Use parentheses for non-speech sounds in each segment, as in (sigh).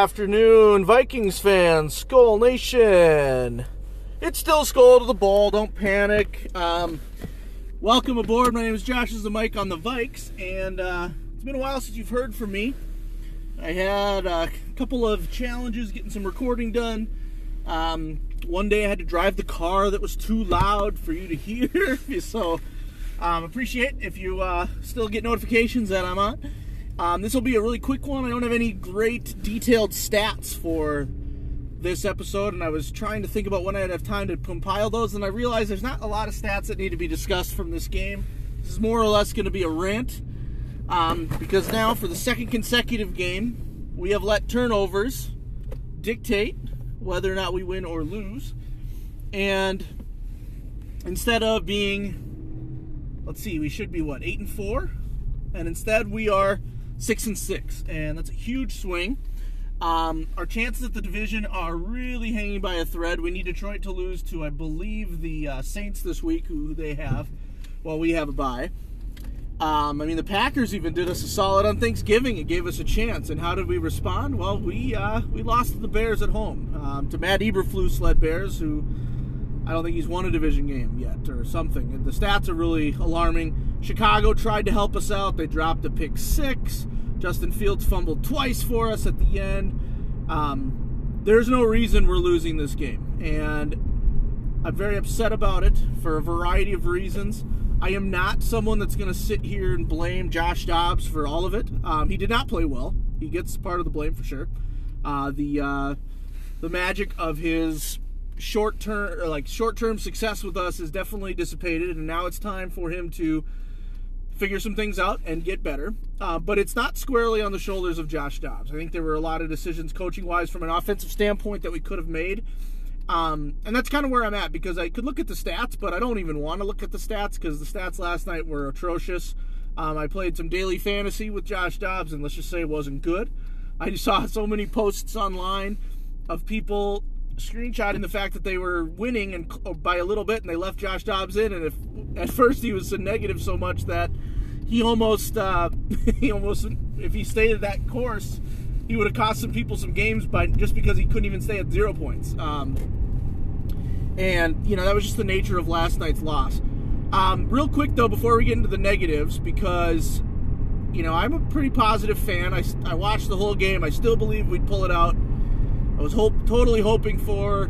afternoon, Vikings fans, Skol Nation. It's still Skol to the ball, don't panic. Um, welcome aboard. My name is Josh, this is the Mike on the Vikes, and uh, it's been a while since you've heard from me. I had a couple of challenges getting some recording done. Um, one day I had to drive the car that was too loud for you to hear, (laughs) so um, appreciate if you uh, still get notifications that I'm on. Um, this will be a really quick one. I don't have any great detailed stats for this episode, and I was trying to think about when I'd have time to compile those, and I realized there's not a lot of stats that need to be discussed from this game. This is more or less going to be a rant, um, because now for the second consecutive game, we have let turnovers dictate whether or not we win or lose, and instead of being, let's see, we should be what eight and four, and instead we are six and six, and that's a huge swing. Um, our chances at the division are really hanging by a thread. We need Detroit to lose to, I believe, the uh, Saints this week, who they have, while we have a bye. Um, I mean, the Packers even did us a solid on Thanksgiving and gave us a chance. And how did we respond? Well, we uh, we lost to the Bears at home um, to Matt Eberflus led Bears, who I don't think he's won a division game yet or something. The stats are really alarming. Chicago tried to help us out. They dropped a pick six. Justin Fields fumbled twice for us at the end. Um, there's no reason we're losing this game. And I'm very upset about it for a variety of reasons. I am not someone that's going to sit here and blame Josh Dobbs for all of it. Um, he did not play well. He gets part of the blame for sure. Uh, the uh, the magic of his short term like short term success with us is definitely dissipated, and now it's time for him to figure some things out and get better. Uh, but it's not squarely on the shoulders of Josh Dobbs. I think there were a lot of decisions coaching wise from an offensive standpoint that we could have made. Um, and that's kind of where I'm at because I could look at the stats, but I don't even want to look at the stats because the stats last night were atrocious. Um, I played some daily fantasy with Josh Dobbs, and let's just say it wasn't good. I just saw so many posts online of people screenshotting the fact that they were winning and by a little bit, and they left Josh Dobbs in. And if at first he was so negative so much that he almost uh, (laughs) he almost if he stayed at that course, he would have cost some people some games by just because he couldn't even stay at zero points. Um, and you know that was just the nature of last night's loss. Um, real quick though, before we get into the negatives, because you know I'm a pretty positive fan. I, I watched the whole game. I still believe we'd pull it out. I was hope, totally hoping for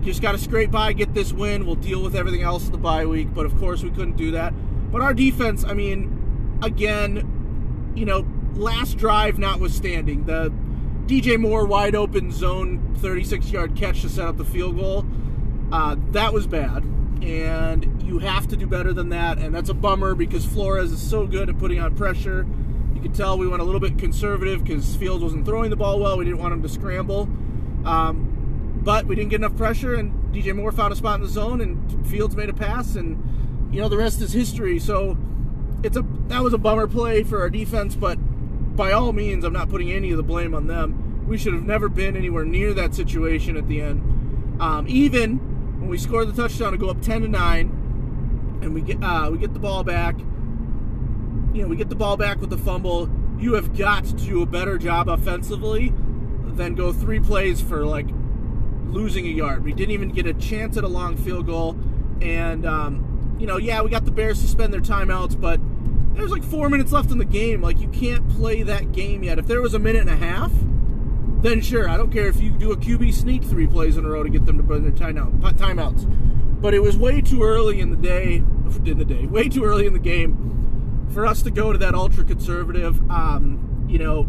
just got to scrape by, get this win. We'll deal with everything else in the bye week. But of course, we couldn't do that. But our defense, I mean, again, you know, last drive notwithstanding, the DJ Moore wide open zone 36 yard catch to set up the field goal, uh, that was bad. And you have to do better than that. And that's a bummer because Flores is so good at putting on pressure. You could tell we went a little bit conservative because Fields wasn't throwing the ball well. We didn't want him to scramble. Um, but we didn't get enough pressure, and DJ Moore found a spot in the zone, and Fields made a pass, and you know the rest is history. So it's a that was a bummer play for our defense, but by all means, I'm not putting any of the blame on them. We should have never been anywhere near that situation at the end. Um, even when we score the touchdown to go up 10 to nine, and we get uh, we get the ball back. You know, we get the ball back with the fumble. You have got to do a better job offensively then go three plays for like losing a yard. We didn't even get a chance at a long field goal. And, um, you know, yeah, we got the Bears to spend their timeouts, but there's like four minutes left in the game. Like, you can't play that game yet. If there was a minute and a half, then sure, I don't care if you do a QB sneak three plays in a row to get them to burn their timeout, timeouts. But it was way too early in the day, (laughs) in the day, way too early in the game for us to go to that ultra conservative. Um, you know,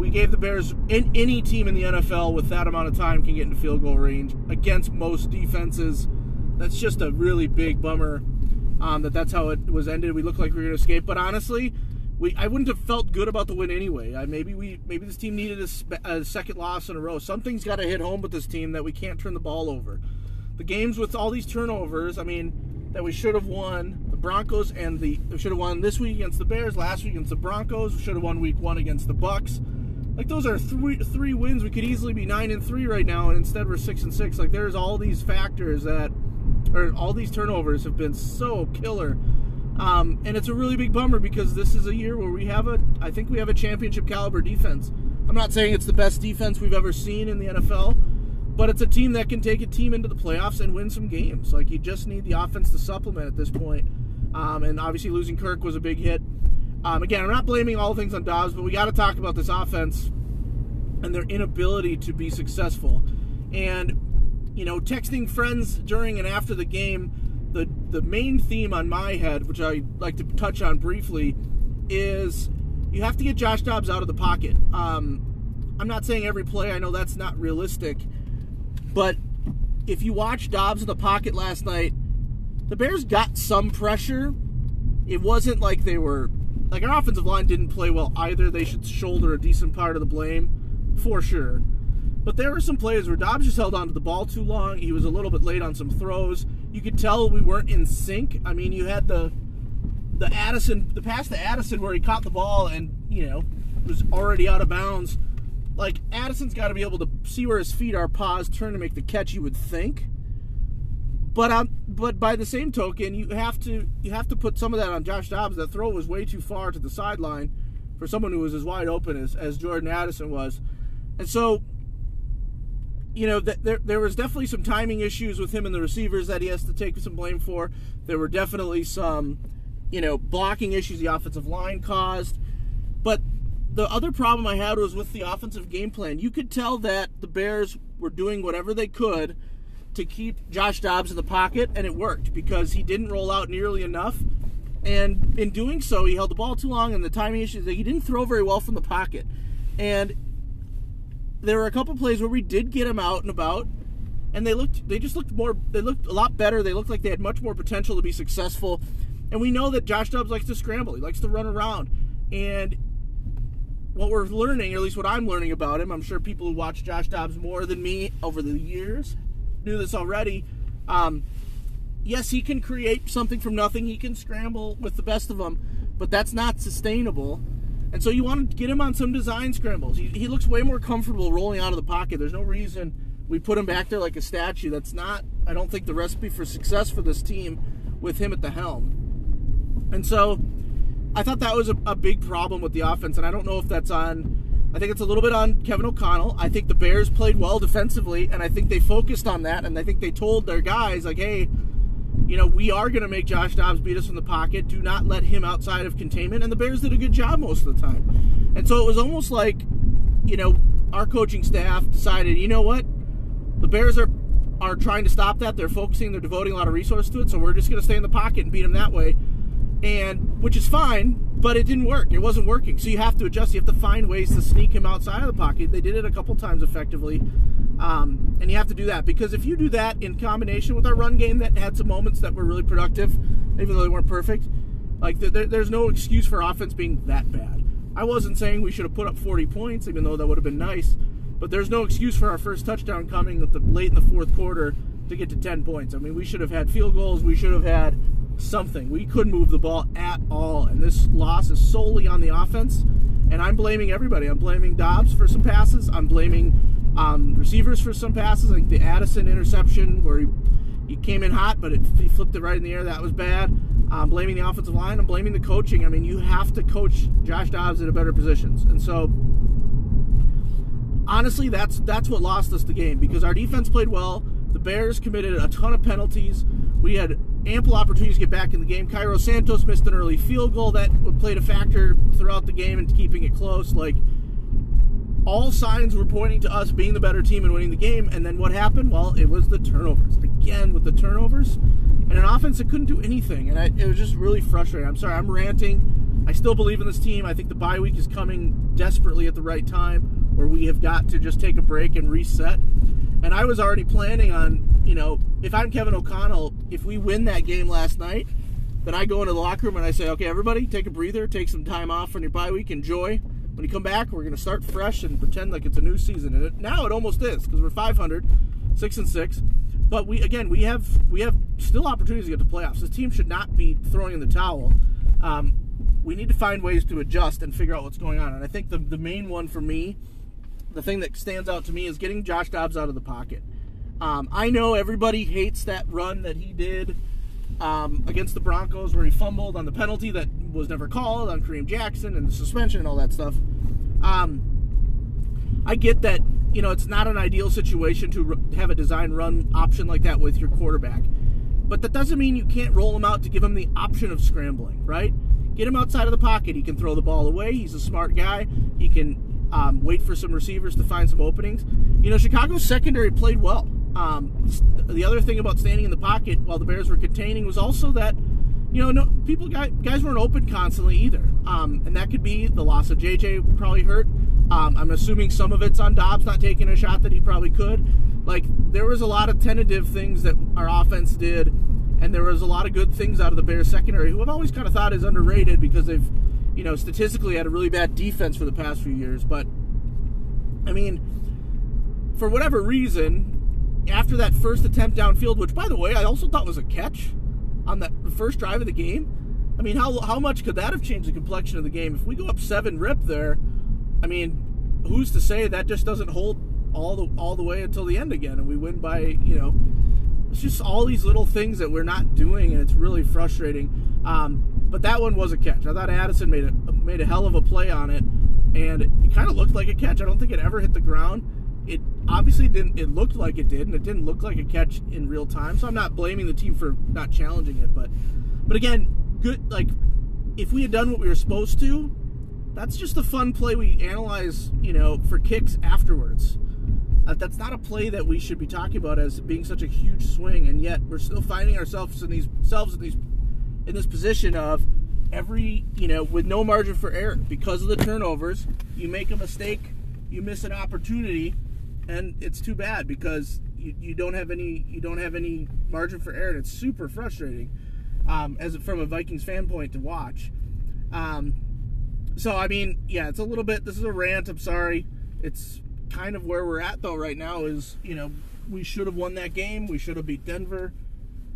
we gave the Bears in any team in the NFL with that amount of time can get into field goal range against most defenses. That's just a really big bummer um, that that's how it was ended. We looked like we were going to escape, but honestly, we I wouldn't have felt good about the win anyway. I, maybe we maybe this team needed a, a second loss in a row. Something's got to hit home with this team that we can't turn the ball over. The games with all these turnovers, I mean, that we should have won. The Broncos and the we should have won this week against the Bears, last week against the Broncos. We should have won week one against the Bucs like those are three three wins. We could easily be nine and three right now, and instead we're six and six. Like there's all these factors that, or all these turnovers have been so killer. Um, and it's a really big bummer because this is a year where we have a, I think we have a championship caliber defense. I'm not saying it's the best defense we've ever seen in the NFL, but it's a team that can take a team into the playoffs and win some games. Like you just need the offense to supplement at this point. Um, and obviously losing Kirk was a big hit. Um, again, I'm not blaming all things on Dobbs, but we got to talk about this offense and their inability to be successful. And you know, texting friends during and after the game, the the main theme on my head, which I like to touch on briefly, is you have to get Josh Dobbs out of the pocket. Um, I'm not saying every play. I know that's not realistic, but if you watch Dobbs in the pocket last night, the Bears got some pressure. It wasn't like they were like our offensive line didn't play well either. They should shoulder a decent part of the blame for sure. But there were some plays where Dobbs just held onto the ball too long. He was a little bit late on some throws. You could tell we weren't in sync. I mean, you had the the Addison, the pass to Addison where he caught the ball and you know was already out of bounds. Like Addison's got to be able to see where his feet are, pause, turn to make the catch. You would think, but um, but by the same token, you have to you have to put some of that on Josh Dobbs. That throw was way too far to the sideline for someone who was as wide open as, as Jordan Addison was, and so you know, there there was definitely some timing issues with him and the receivers that he has to take some blame for. There were definitely some, you know, blocking issues the offensive line caused. But the other problem I had was with the offensive game plan. You could tell that the Bears were doing whatever they could to keep Josh Dobbs in the pocket, and it worked because he didn't roll out nearly enough. And in doing so, he held the ball too long, and the timing issues, that he didn't throw very well from the pocket. And there were a couple plays where we did get him out and about, and they looked they just looked more they looked a lot better. They looked like they had much more potential to be successful. And we know that Josh Dobbs likes to scramble. He likes to run around. And what we're learning, or at least what I'm learning about him, I'm sure people who watch Josh Dobbs more than me over the years knew this already. Um, yes, he can create something from nothing. He can scramble with the best of them, but that's not sustainable. And so you want to get him on some design scrambles. He, he looks way more comfortable rolling out of the pocket. There's no reason we put him back there like a statue. That's not, I don't think, the recipe for success for this team with him at the helm. And so I thought that was a, a big problem with the offense. And I don't know if that's on, I think it's a little bit on Kevin O'Connell. I think the Bears played well defensively, and I think they focused on that. And I think they told their guys, like, hey, you know, we are going to make Josh Dobbs beat us in the pocket. Do not let him outside of containment. And the Bears did a good job most of the time. And so it was almost like, you know, our coaching staff decided, you know what? The Bears are are trying to stop that. They're focusing, they're devoting a lot of resources to it. So we're just going to stay in the pocket and beat them that way. And which is fine, but it didn't work. It wasn't working. So you have to adjust. You have to find ways to sneak him outside of the pocket. They did it a couple times effectively. Um, and you have to do that because if you do that in combination with our run game that had some moments that were really productive, even though they weren't perfect, like there, there's no excuse for offense being that bad. I wasn't saying we should have put up 40 points, even though that would have been nice, but there's no excuse for our first touchdown coming the late in the fourth quarter to get to 10 points. I mean, we should have had field goals. We should have had something. We couldn't move the ball at all, and this loss is solely on the offense. And I'm blaming everybody. I'm blaming Dobbs for some passes. I'm blaming um, receivers for some passes, like the Addison interception where he, he came in hot, but it, he flipped it right in the air. That was bad. I'm blaming the offensive line. I'm blaming the coaching. I mean, you have to coach Josh Dobbs into better positions, and so honestly, that's that's what lost us the game because our defense played well. The Bears committed a ton of penalties. We had ample opportunities to get back in the game. Cairo Santos missed an early field goal that played a factor throughout the game and keeping it close. Like all signs were pointing to us being the better team and winning the game. And then what happened? Well, it was the turnovers. Again, with the turnovers and an offense that couldn't do anything. And I, it was just really frustrating. I'm sorry, I'm ranting. I still believe in this team. I think the bye week is coming desperately at the right time where we have got to just take a break and reset. And I was already planning on, you know, if I'm Kevin O'Connell, if we win that game last night, then I go into the locker room and I say, okay, everybody, take a breather, take some time off on your bye week, enjoy when you come back, we're going to start fresh and pretend like it's a new season. And it, now it almost is because we're 500, six and six. But we again, we have we have still opportunities to get to playoffs. This team should not be throwing in the towel. Um, we need to find ways to adjust and figure out what's going on. And I think the the main one for me, the thing that stands out to me, is getting Josh Dobbs out of the pocket. Um, I know everybody hates that run that he did um, against the Broncos where he fumbled on the penalty that was never called on Kareem Jackson and the suspension and all that stuff. Um, I get that you know it's not an ideal situation to have a design run option like that with your quarterback, but that doesn't mean you can't roll him out to give him the option of scrambling, right? Get him outside of the pocket. He can throw the ball away. He's a smart guy. He can um, wait for some receivers to find some openings. You know, Chicago's secondary played well. Um, the other thing about standing in the pocket while the Bears were containing was also that you know, no people guys weren't open constantly either, um, and that could be the loss of JJ probably hurt. Um, I'm assuming some of it's on Dobbs not taking a shot that he probably could. Like there was a lot of tentative things that our offense did, and there was a lot of good things out of the Bears secondary, who I've always kind of thought is underrated because they've, you know, statistically had a really bad defense for the past few years. But I mean, for whatever reason, after that first attempt downfield, which by the way I also thought was a catch on that first drive of the game. I mean, how how much could that have changed the complexion of the game? If we go up seven rip there, I mean, who's to say that just doesn't hold all the all the way until the end again, and we win by you know, it's just all these little things that we're not doing, and it's really frustrating. Um, but that one was a catch. I thought Addison made a made a hell of a play on it, and it kind of looked like a catch. I don't think it ever hit the ground. It obviously didn't. It looked like it did, and it didn't look like a catch in real time. So I'm not blaming the team for not challenging it, but but again, good. Like if we had done what we were supposed to, that's just a fun play we analyze, you know, for kicks afterwards. That's not a play that we should be talking about as being such a huge swing, and yet we're still finding ourselves in these selves in these in this position of every you know with no margin for error because of the turnovers. You make a mistake, you miss an opportunity, and it's too bad because you, you don't have any you don't have any margin for error. And it's super frustrating um, as from a Vikings fan point to watch. Um, so I mean, yeah, it's a little bit. This is a rant. I'm sorry. It's kind of where we're at though right now. Is you know we should have won that game. We should have beat Denver,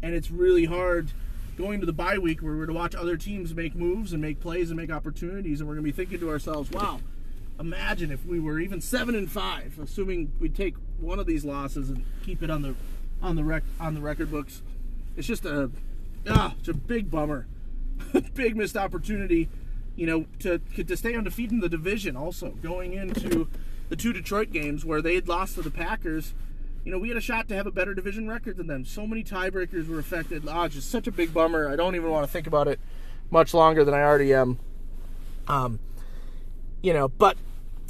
and it's really hard going to the bye week where we're to watch other teams make moves and make plays and make opportunities, and we're going to be thinking to ourselves, "Wow, imagine if we were even seven and five, assuming we take one of these losses and keep it on the on the rec on the record books. It's just a ah, it's a big bummer, (laughs) big missed opportunity you know, to to stay undefeated in the division. Also, going into the two Detroit games where they had lost to the Packers, you know, we had a shot to have a better division record than them. So many tiebreakers were affected. Ah, just such a big bummer. I don't even want to think about it much longer than I already am. Um, you know, but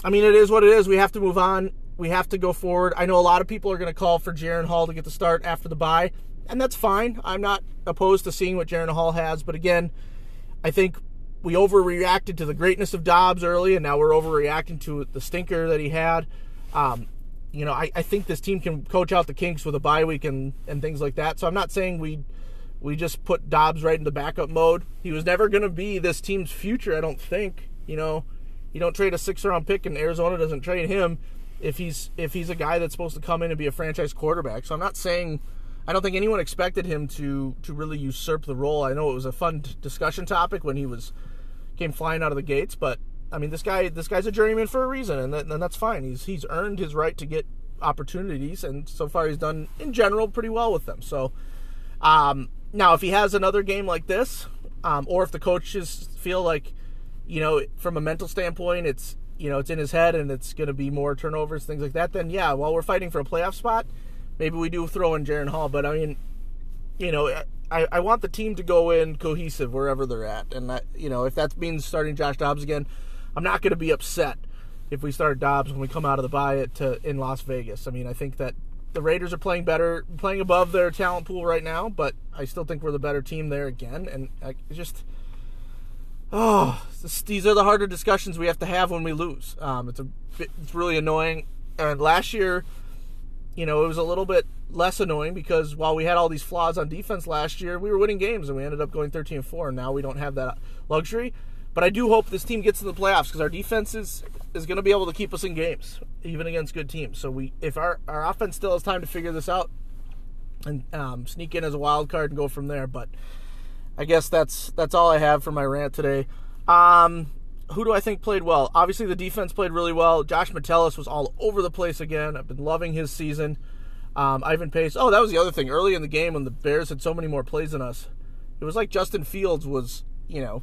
I mean, it is what it is. We have to move on. We have to go forward. I know a lot of people are going to call for Jaren Hall to get the start after the bye, and that's fine. I'm not opposed to seeing what Jaren Hall has, but again, I think we overreacted to the greatness of Dobbs early, and now we're overreacting to the stinker that he had. Um, you know, I, I, think this team can coach out the kinks with a bye week and, and things like that. So I'm not saying we we just put Dobbs right into backup mode. He was never going to be this team's future, I don't think. You know, you don't trade a six round pick, and Arizona doesn't trade him if he's if he's a guy that's supposed to come in and be a franchise quarterback. So I'm not saying I don't think anyone expected him to to really usurp the role. I know it was a fun discussion topic when he was came flying out of the gates. But I mean, this guy this guy's a journeyman for a reason, and, that, and that's fine. He's he's earned his right to get opportunities, and so far he's done in general pretty well with them. So um, now, if he has another game like this, um, or if the coaches feel like you know from a mental standpoint it's you know it's in his head and it's going to be more turnovers things like that then yeah while we're fighting for a playoff spot maybe we do throw in Jaren Hall but I mean you know I, I want the team to go in cohesive wherever they're at, and you know if that means starting Josh Dobbs again, I'm not going to be upset if we start Dobbs when we come out of the bye to in Las Vegas. I mean, I think that the Raiders are playing better, playing above their talent pool right now, but I still think we're the better team there again, and I just. Oh, this, these are the harder discussions we have to have when we lose. Um, it's a, it's really annoying. And last year, you know, it was a little bit less annoying because while we had all these flaws on defense last year, we were winning games and we ended up going 13 and 4. And now we don't have that luxury. But I do hope this team gets in the playoffs because our defense is, is going to be able to keep us in games, even against good teams. So we, if our, our offense still has time to figure this out and um, sneak in as a wild card and go from there. But I guess that's that's all I have for my rant today. Um, who do I think played well? Obviously, the defense played really well. Josh Metellus was all over the place again. I've been loving his season. Um, Ivan Pace. Oh, that was the other thing. Early in the game, when the Bears had so many more plays than us, it was like Justin Fields was, you know,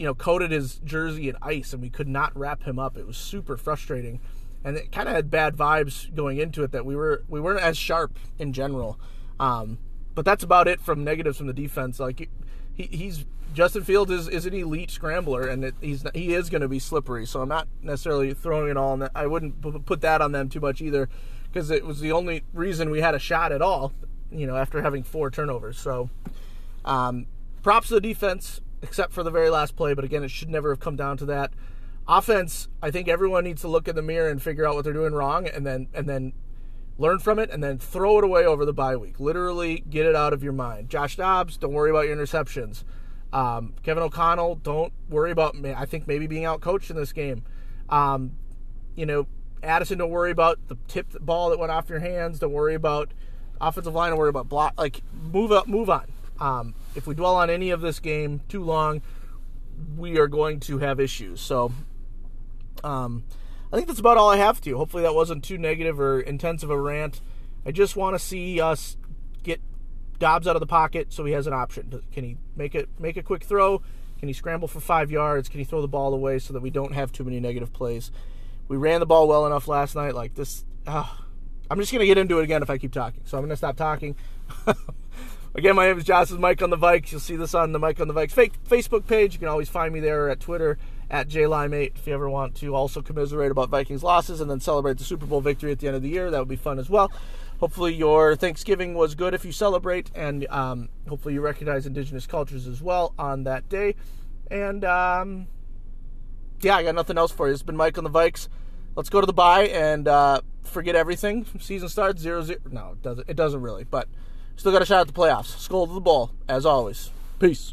you know, coated his jersey in ice, and we could not wrap him up. It was super frustrating. and it kind of had bad vibes going into it that we were we weren't as sharp in general. Um, but that's about it from negatives from the defense. Like he, he's Justin Fields is, is an elite scrambler, and it, he's he is going to be slippery. So I'm not necessarily throwing it all. On that. I wouldn't put that on them too much either, because it was the only reason we had a shot at all. You know, after having four turnovers. So um, props to the defense, except for the very last play. But again, it should never have come down to that. Offense, I think everyone needs to look in the mirror and figure out what they're doing wrong, and then and then learn from it, and then throw it away over the bye week. Literally, get it out of your mind. Josh Dobbs, don't worry about your interceptions. Um, Kevin O'Connell, don't worry about. Me. I think maybe being out coached in this game. Um, you know, Addison, don't worry about the tip ball that went off your hands. Don't worry about offensive line. Don't worry about block. Like move up, move on. Um, if we dwell on any of this game too long, we are going to have issues. So, um, I think that's about all I have to. Hopefully, that wasn't too negative or intense of a rant. I just want to see us get Dobbs out of the pocket so he has an option. Can he make it make a quick throw? Can he scramble for five yards? Can he throw the ball away so that we don't have too many negative plays? We ran the ball well enough last night. Like this, uh, I'm just gonna get into it again if I keep talking. So I'm gonna stop talking. (laughs) again, my name is Josh. This is Mike on the Vikes. You'll see this on the Mike on the Vikes fake Facebook page. You can always find me there at Twitter at JLime8 if you ever want to also commiserate about Vikings losses and then celebrate the Super Bowl victory at the end of the year. That would be fun as well hopefully your Thanksgiving was good if you celebrate, and um, hopefully you recognize Indigenous cultures as well on that day. And um, yeah, I got nothing else for you. It's been Mike on the Vikes. Let's go to the bye and uh, forget everything. Season starts zero zero. No, it doesn't. It doesn't really, but still got a shot at the playoffs. Skol to the ball as always. Peace.